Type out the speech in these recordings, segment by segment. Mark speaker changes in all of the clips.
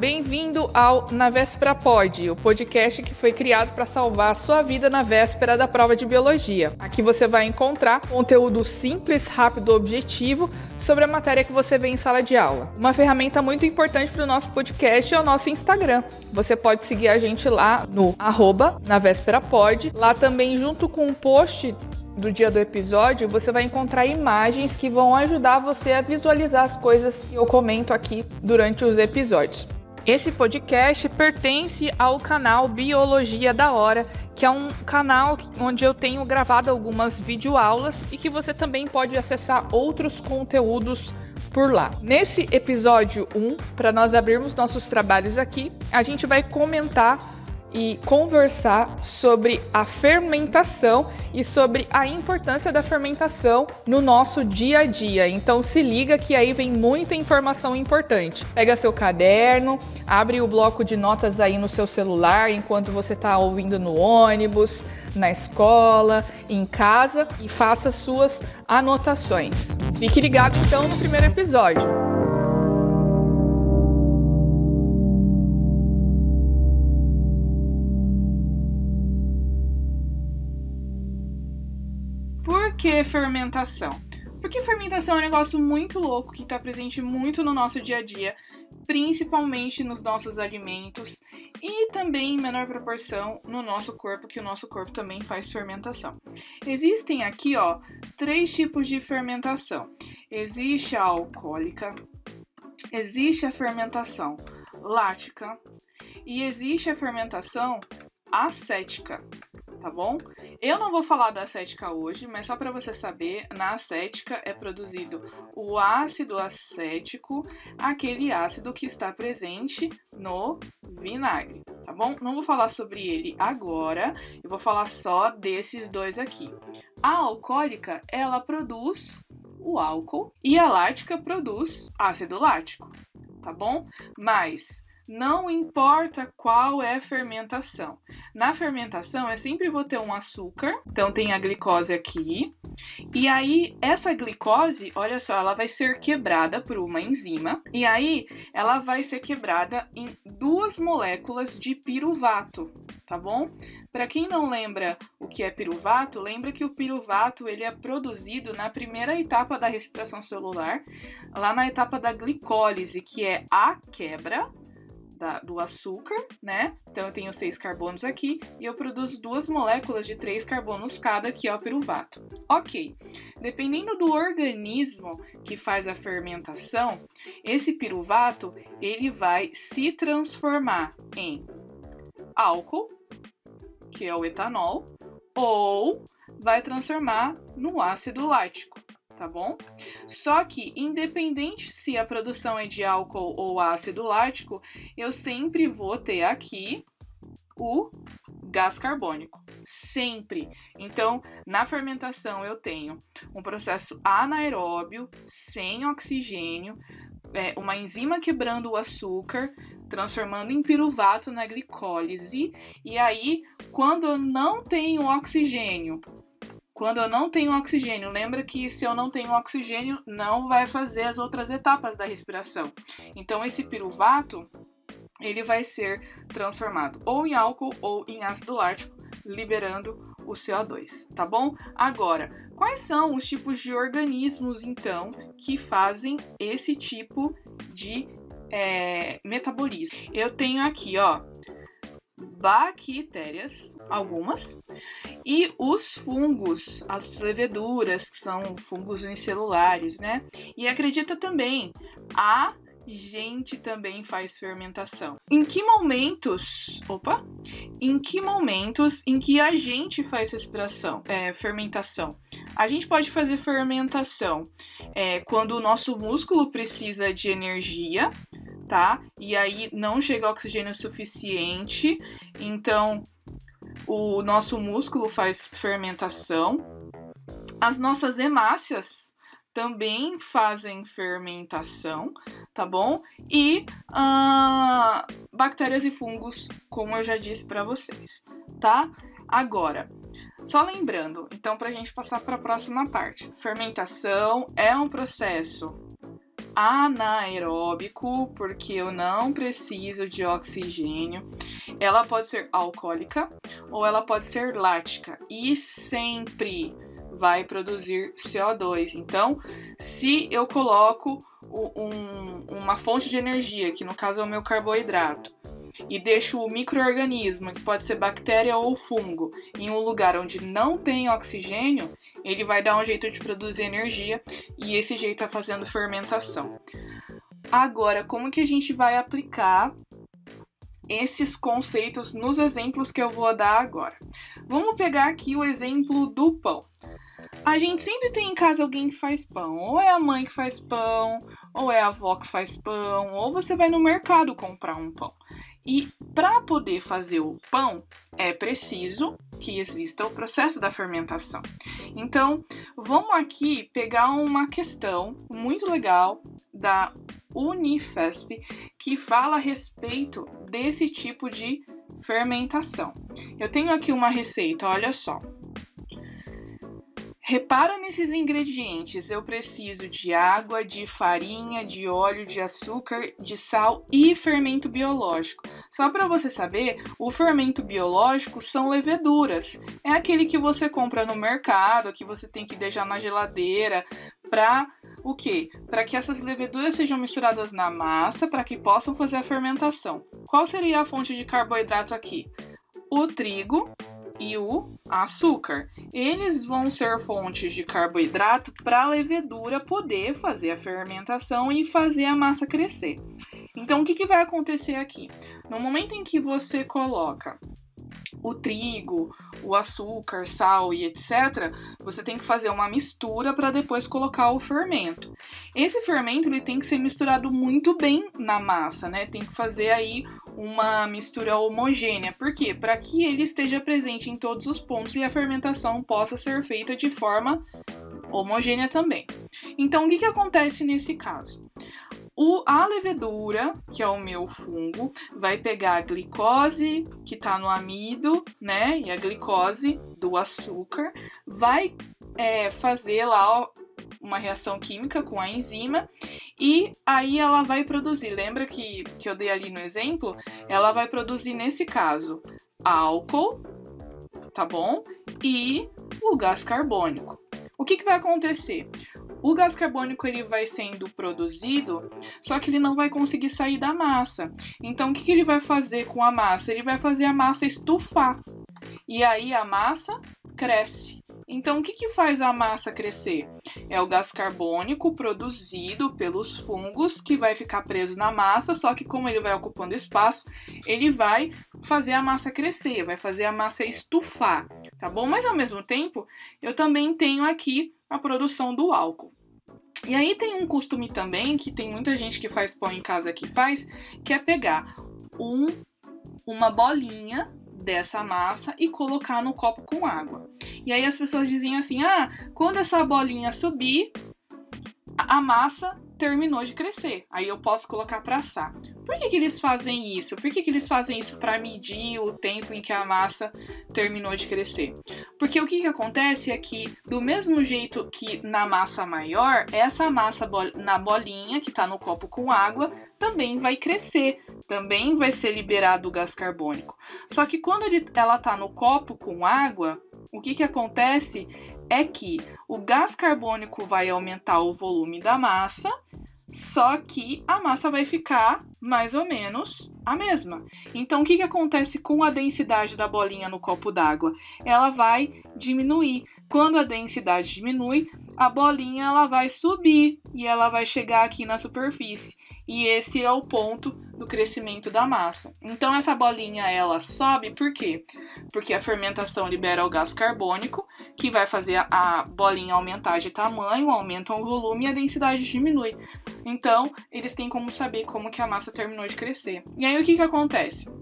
Speaker 1: bem-vindo ao Na Véspera Pod, o podcast que foi criado para salvar a sua vida na véspera da prova de biologia. Aqui você vai encontrar conteúdo simples, rápido, objetivo sobre a matéria que você vê em sala de aula. Uma ferramenta muito importante para o nosso podcast é o nosso Instagram. Você pode seguir a gente lá no arroba na véspera. Lá também, junto com um post do dia do episódio, você vai encontrar imagens que vão ajudar você a visualizar as coisas que eu comento aqui durante os episódios. Esse podcast pertence ao canal Biologia da Hora, que é um canal onde eu tenho gravado algumas videoaulas e que você também pode acessar outros conteúdos por lá. Nesse episódio 1, para nós abrirmos nossos trabalhos aqui, a gente vai comentar e conversar sobre a fermentação e sobre a importância da fermentação no nosso dia a dia. Então se liga que aí vem muita informação importante. Pega seu caderno, abre o bloco de notas aí no seu celular enquanto você está ouvindo no ônibus, na escola, em casa e faça suas anotações. Fique ligado então no primeiro episódio. Que fermentação? Porque fermentação é um negócio muito louco que está presente muito no nosso dia a dia, principalmente nos nossos alimentos e também em menor proporção no nosso corpo, que o nosso corpo também faz fermentação. Existem aqui, ó, três tipos de fermentação. Existe a alcoólica, existe a fermentação lática e existe a fermentação acética tá bom? Eu não vou falar da acética hoje, mas só para você saber, na acética é produzido o ácido acético, aquele ácido que está presente no vinagre, tá bom? Não vou falar sobre ele agora, eu vou falar só desses dois aqui. A alcoólica, ela produz o álcool e a lática produz ácido lático, tá bom? Mas não importa qual é a fermentação. Na fermentação, eu sempre vou ter um açúcar, então tem a glicose aqui, e aí essa glicose, olha só, ela vai ser quebrada por uma enzima, e aí ela vai ser quebrada em duas moléculas de piruvato, tá bom? Para quem não lembra o que é piruvato, lembra que o piruvato ele é produzido na primeira etapa da respiração celular, lá na etapa da glicólise, que é a quebra da, do açúcar, né? Então eu tenho seis carbonos aqui e eu produzo duas moléculas de três carbonos cada, que é o piruvato. Ok, dependendo do organismo que faz a fermentação, esse piruvato ele vai se transformar em álcool, que é o etanol, ou vai transformar no ácido lático, tá bom? Só que, independente se a produção é de álcool ou ácido lático, eu sempre vou ter aqui o gás carbônico. Sempre. Então, na fermentação, eu tenho um processo anaeróbio, sem oxigênio, é, uma enzima quebrando o açúcar, transformando em piruvato na glicólise. E aí, quando eu não tenho oxigênio, quando eu não tenho oxigênio, lembra que se eu não tenho oxigênio, não vai fazer as outras etapas da respiração. Então, esse piruvato, ele vai ser transformado ou em álcool ou em ácido lático, liberando o CO2, tá bom? Agora, quais são os tipos de organismos, então, que fazem esse tipo de é, metabolismo? Eu tenho aqui, ó, bactérias, algumas, e os fungos, as leveduras, que são fungos unicelulares, né? E acredita também a gente também faz fermentação. Em que momentos, opa, em que momentos em que a gente faz respiração, é, fermentação? A gente pode fazer fermentação é, quando o nosso músculo precisa de energia tá? E aí não chega oxigênio suficiente, então o nosso músculo faz fermentação. As nossas hemácias também fazem fermentação, tá bom? E uh, bactérias e fungos, como eu já disse para vocês, tá? Agora, só lembrando, então, para a gente passar para a próxima parte: fermentação é um processo anaeróbico, porque eu não preciso de oxigênio. Ela pode ser alcoólica ou ela pode ser lática e sempre vai produzir CO2. Então, se eu coloco um, uma fonte de energia, que no caso é o meu carboidrato, e deixo o microorganismo, que pode ser bactéria ou fungo, em um lugar onde não tem oxigênio, ele vai dar um jeito de produzir energia e esse jeito é fazendo fermentação. Agora, como que a gente vai aplicar esses conceitos nos exemplos que eu vou dar agora? Vamos pegar aqui o exemplo do pão. A gente sempre tem em casa alguém que faz pão. Ou é a mãe que faz pão, ou é a avó que faz pão, ou você vai no mercado comprar um pão. E para poder fazer o pão, é preciso que exista o processo da fermentação. Então, vamos aqui pegar uma questão muito legal da Unifesp que fala a respeito desse tipo de fermentação. Eu tenho aqui uma receita, olha só. Repara nesses ingredientes. Eu preciso de água, de farinha, de óleo, de açúcar, de sal e fermento biológico. Só para você saber, o fermento biológico são leveduras. É aquele que você compra no mercado, que você tem que deixar na geladeira para o quê? Para que essas leveduras sejam misturadas na massa para que possam fazer a fermentação. Qual seria a fonte de carboidrato aqui? O trigo, e o açúcar. Eles vão ser fontes de carboidrato para a levedura poder fazer a fermentação e fazer a massa crescer. Então, o que, que vai acontecer aqui? No momento em que você coloca o trigo, o açúcar, sal e etc., você tem que fazer uma mistura para depois colocar o fermento. Esse fermento ele tem que ser misturado muito bem na massa, né? Tem que fazer aí uma mistura homogênea. Por quê? Para que ele esteja presente em todos os pontos e a fermentação possa ser feita de forma homogênea também. Então, o que, que acontece nesse caso? O, a levedura, que é o meu fungo, vai pegar a glicose que está no amido, né? E a glicose do açúcar, vai é, fazer lá uma reação química com a enzima e aí ela vai produzir. Lembra que, que eu dei ali no exemplo? Ela vai produzir, nesse caso, álcool, tá bom? E o gás carbônico. O que, que vai acontecer? O gás carbônico ele vai sendo produzido, só que ele não vai conseguir sair da massa. Então, o que, que ele vai fazer com a massa? Ele vai fazer a massa estufar. E aí a massa cresce. Então, o que, que faz a massa crescer? É o gás carbônico produzido pelos fungos que vai ficar preso na massa, só que como ele vai ocupando espaço, ele vai fazer a massa crescer, vai fazer a massa estufar, tá bom? Mas ao mesmo tempo, eu também tenho aqui a produção do álcool. E aí tem um costume também que tem muita gente que faz pão em casa que faz, que é pegar um, uma bolinha dessa massa e colocar no copo com água. E aí as pessoas dizem assim: ah, quando essa bolinha subir, a massa terminou de crescer. Aí eu posso colocar para assar. Por que, que eles fazem isso? Por que, que eles fazem isso para medir o tempo em que a massa terminou de crescer? Porque o que, que acontece é que, do mesmo jeito que na massa maior, essa massa na bolinha que está no copo com água também vai crescer, também vai ser liberado o gás carbônico. Só que quando ele, ela está no copo com água, o que, que acontece é que o gás carbônico vai aumentar o volume da massa, só que a massa vai ficar mais ou menos a mesma. Então, o que, que acontece com a densidade da bolinha no copo d'água? Ela vai diminuir. Quando a densidade diminui, a bolinha ela vai subir e ela vai chegar aqui na superfície. E esse é o ponto do crescimento da massa. Então essa bolinha ela sobe por quê? Porque a fermentação libera o gás carbônico, que vai fazer a bolinha aumentar de tamanho, aumenta o volume e a densidade diminui. Então, eles têm como saber como que a massa terminou de crescer. E aí o que que acontece?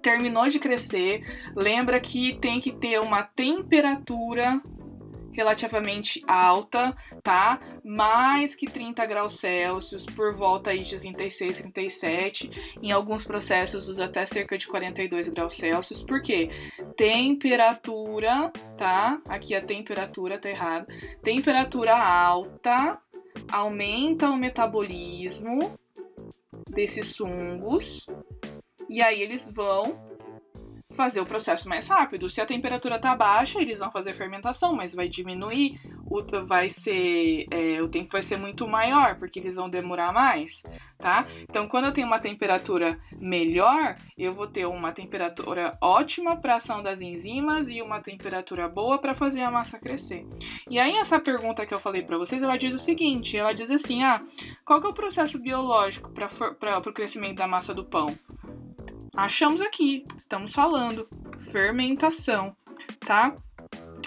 Speaker 1: Terminou de crescer, lembra que tem que ter uma temperatura relativamente alta, tá? Mais que 30 graus Celsius, por volta aí de 36, 37, em alguns processos até cerca de 42 graus Celsius. Por quê? Temperatura, tá? Aqui a temperatura tá errada. Temperatura alta aumenta o metabolismo desses fungos e aí eles vão fazer o processo mais rápido. Se a temperatura está baixa, eles vão fazer fermentação, mas vai diminuir, o, vai ser, é, o tempo vai ser muito maior, porque eles vão demorar mais, tá? Então, quando eu tenho uma temperatura melhor, eu vou ter uma temperatura ótima para ação das enzimas e uma temperatura boa para fazer a massa crescer. E aí, essa pergunta que eu falei para vocês, ela diz o seguinte: ela diz assim, ah, qual que é o processo biológico para o crescimento da massa do pão? Achamos aqui, estamos falando, fermentação, tá?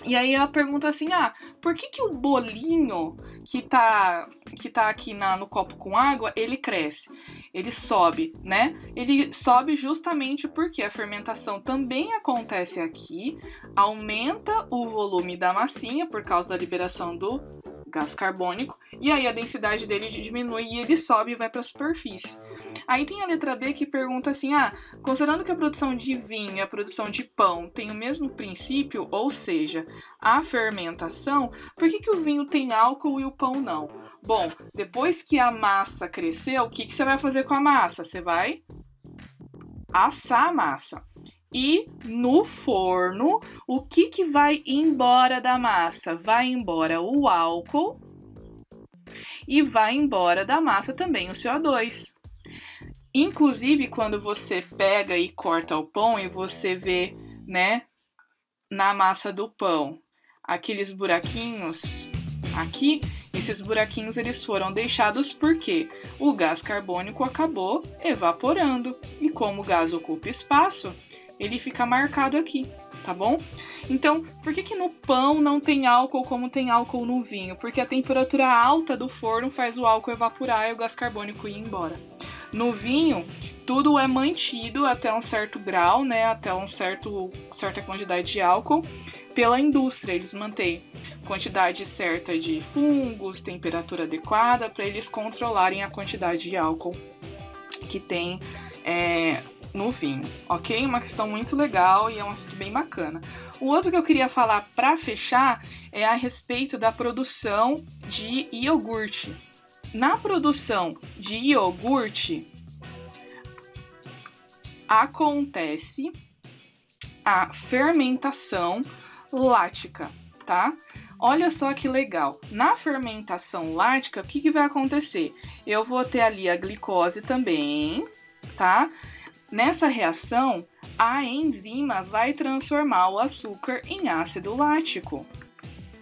Speaker 1: E aí ela pergunta assim: ah, por que, que o bolinho que tá, que tá aqui na, no copo com água, ele cresce? Ele sobe, né? Ele sobe justamente porque a fermentação também acontece aqui, aumenta o volume da massinha por causa da liberação do gás carbônico, e aí a densidade dele diminui e ele sobe e vai para a superfície. Aí tem a letra B que pergunta assim: ah, considerando que a produção de vinho e a produção de pão tem o mesmo princípio, ou seja, a fermentação, por que, que o vinho tem álcool e o pão não? Bom, depois que a massa cresceu, o que, que você vai fazer com a massa? Você vai assar a massa. E no forno, o que, que vai embora da massa? Vai embora o álcool e vai embora da massa também o CO2. Inclusive, quando você pega e corta o pão e você vê, né, na massa do pão, aqueles buraquinhos aqui, esses buraquinhos eles foram deixados porque o gás carbônico acabou evaporando. E como o gás ocupa espaço, ele fica marcado aqui, tá bom? Então, por que, que no pão não tem álcool como tem álcool no vinho? Porque a temperatura alta do forno faz o álcool evaporar e o gás carbônico ir embora. No vinho, tudo é mantido até um certo grau, né? Até um certo certa quantidade de álcool pela indústria. Eles mantêm quantidade certa de fungos, temperatura adequada para eles controlarem a quantidade de álcool que tem é, no vinho, ok? Uma questão muito legal e é um assunto bem bacana. O outro que eu queria falar para fechar é a respeito da produção de iogurte. Na produção de iogurte acontece a fermentação lática, tá? Olha só que legal. Na fermentação lática, o que, que vai acontecer? Eu vou ter ali a glicose também, tá? Nessa reação, a enzima vai transformar o açúcar em ácido lático,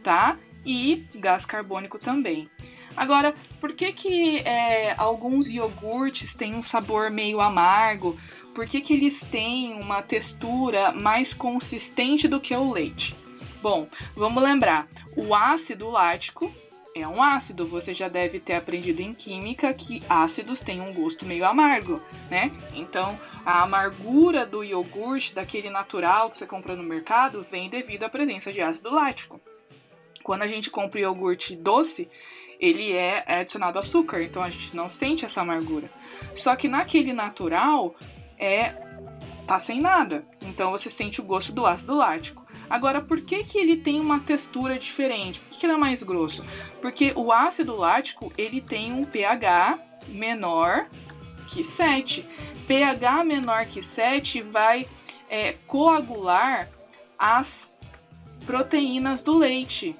Speaker 1: tá? E gás carbônico também. Agora, por que que é, alguns iogurtes têm um sabor meio amargo? Por que, que eles têm uma textura mais consistente do que o leite? Bom, vamos lembrar, o ácido lático é um ácido. Você já deve ter aprendido em química que ácidos têm um gosto meio amargo, né? Então, a amargura do iogurte, daquele natural que você compra no mercado, vem devido à presença de ácido lático. Quando a gente compra iogurte doce, ele é adicionado açúcar, então a gente não sente essa amargura. Só que naquele natural é tá sem nada, então você sente o gosto do ácido lático. Agora, por que, que ele tem uma textura diferente? Por que, que ele é mais grosso? Porque o ácido lático ele tem um pH menor que 7 pH menor que 7 vai é, coagular as proteínas do leite.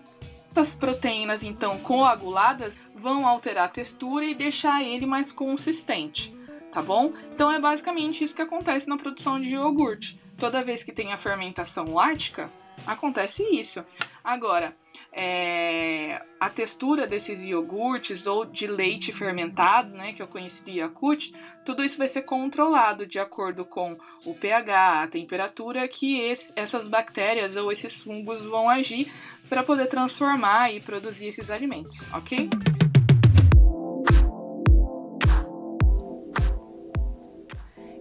Speaker 1: Essas proteínas, então, coaguladas, vão alterar a textura e deixar ele mais consistente, tá bom? Então é basicamente isso que acontece na produção de iogurte. Toda vez que tem a fermentação lática, acontece isso. Agora, é, a textura desses iogurtes ou de leite fermentado, né, que eu conheci de Yakut, tudo isso vai ser controlado de acordo com o pH, a temperatura que esse, essas bactérias ou esses fungos vão agir para poder transformar e produzir esses alimentos, ok?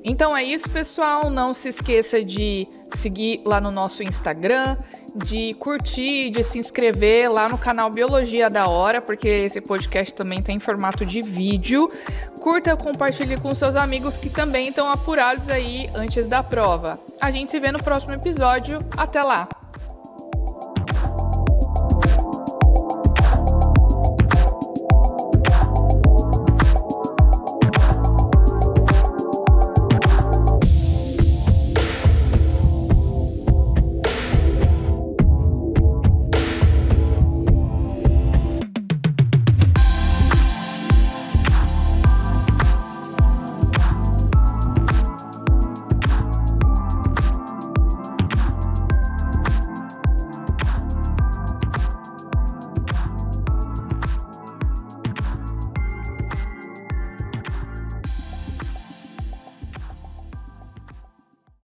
Speaker 1: Então é isso, pessoal. Não se esqueça de seguir lá no nosso Instagram, de curtir, de se inscrever lá no canal Biologia da Hora, porque esse podcast também tem formato de vídeo. Curta, compartilhe com seus amigos que também estão apurados aí antes da prova. A gente se vê no próximo episódio. Até lá!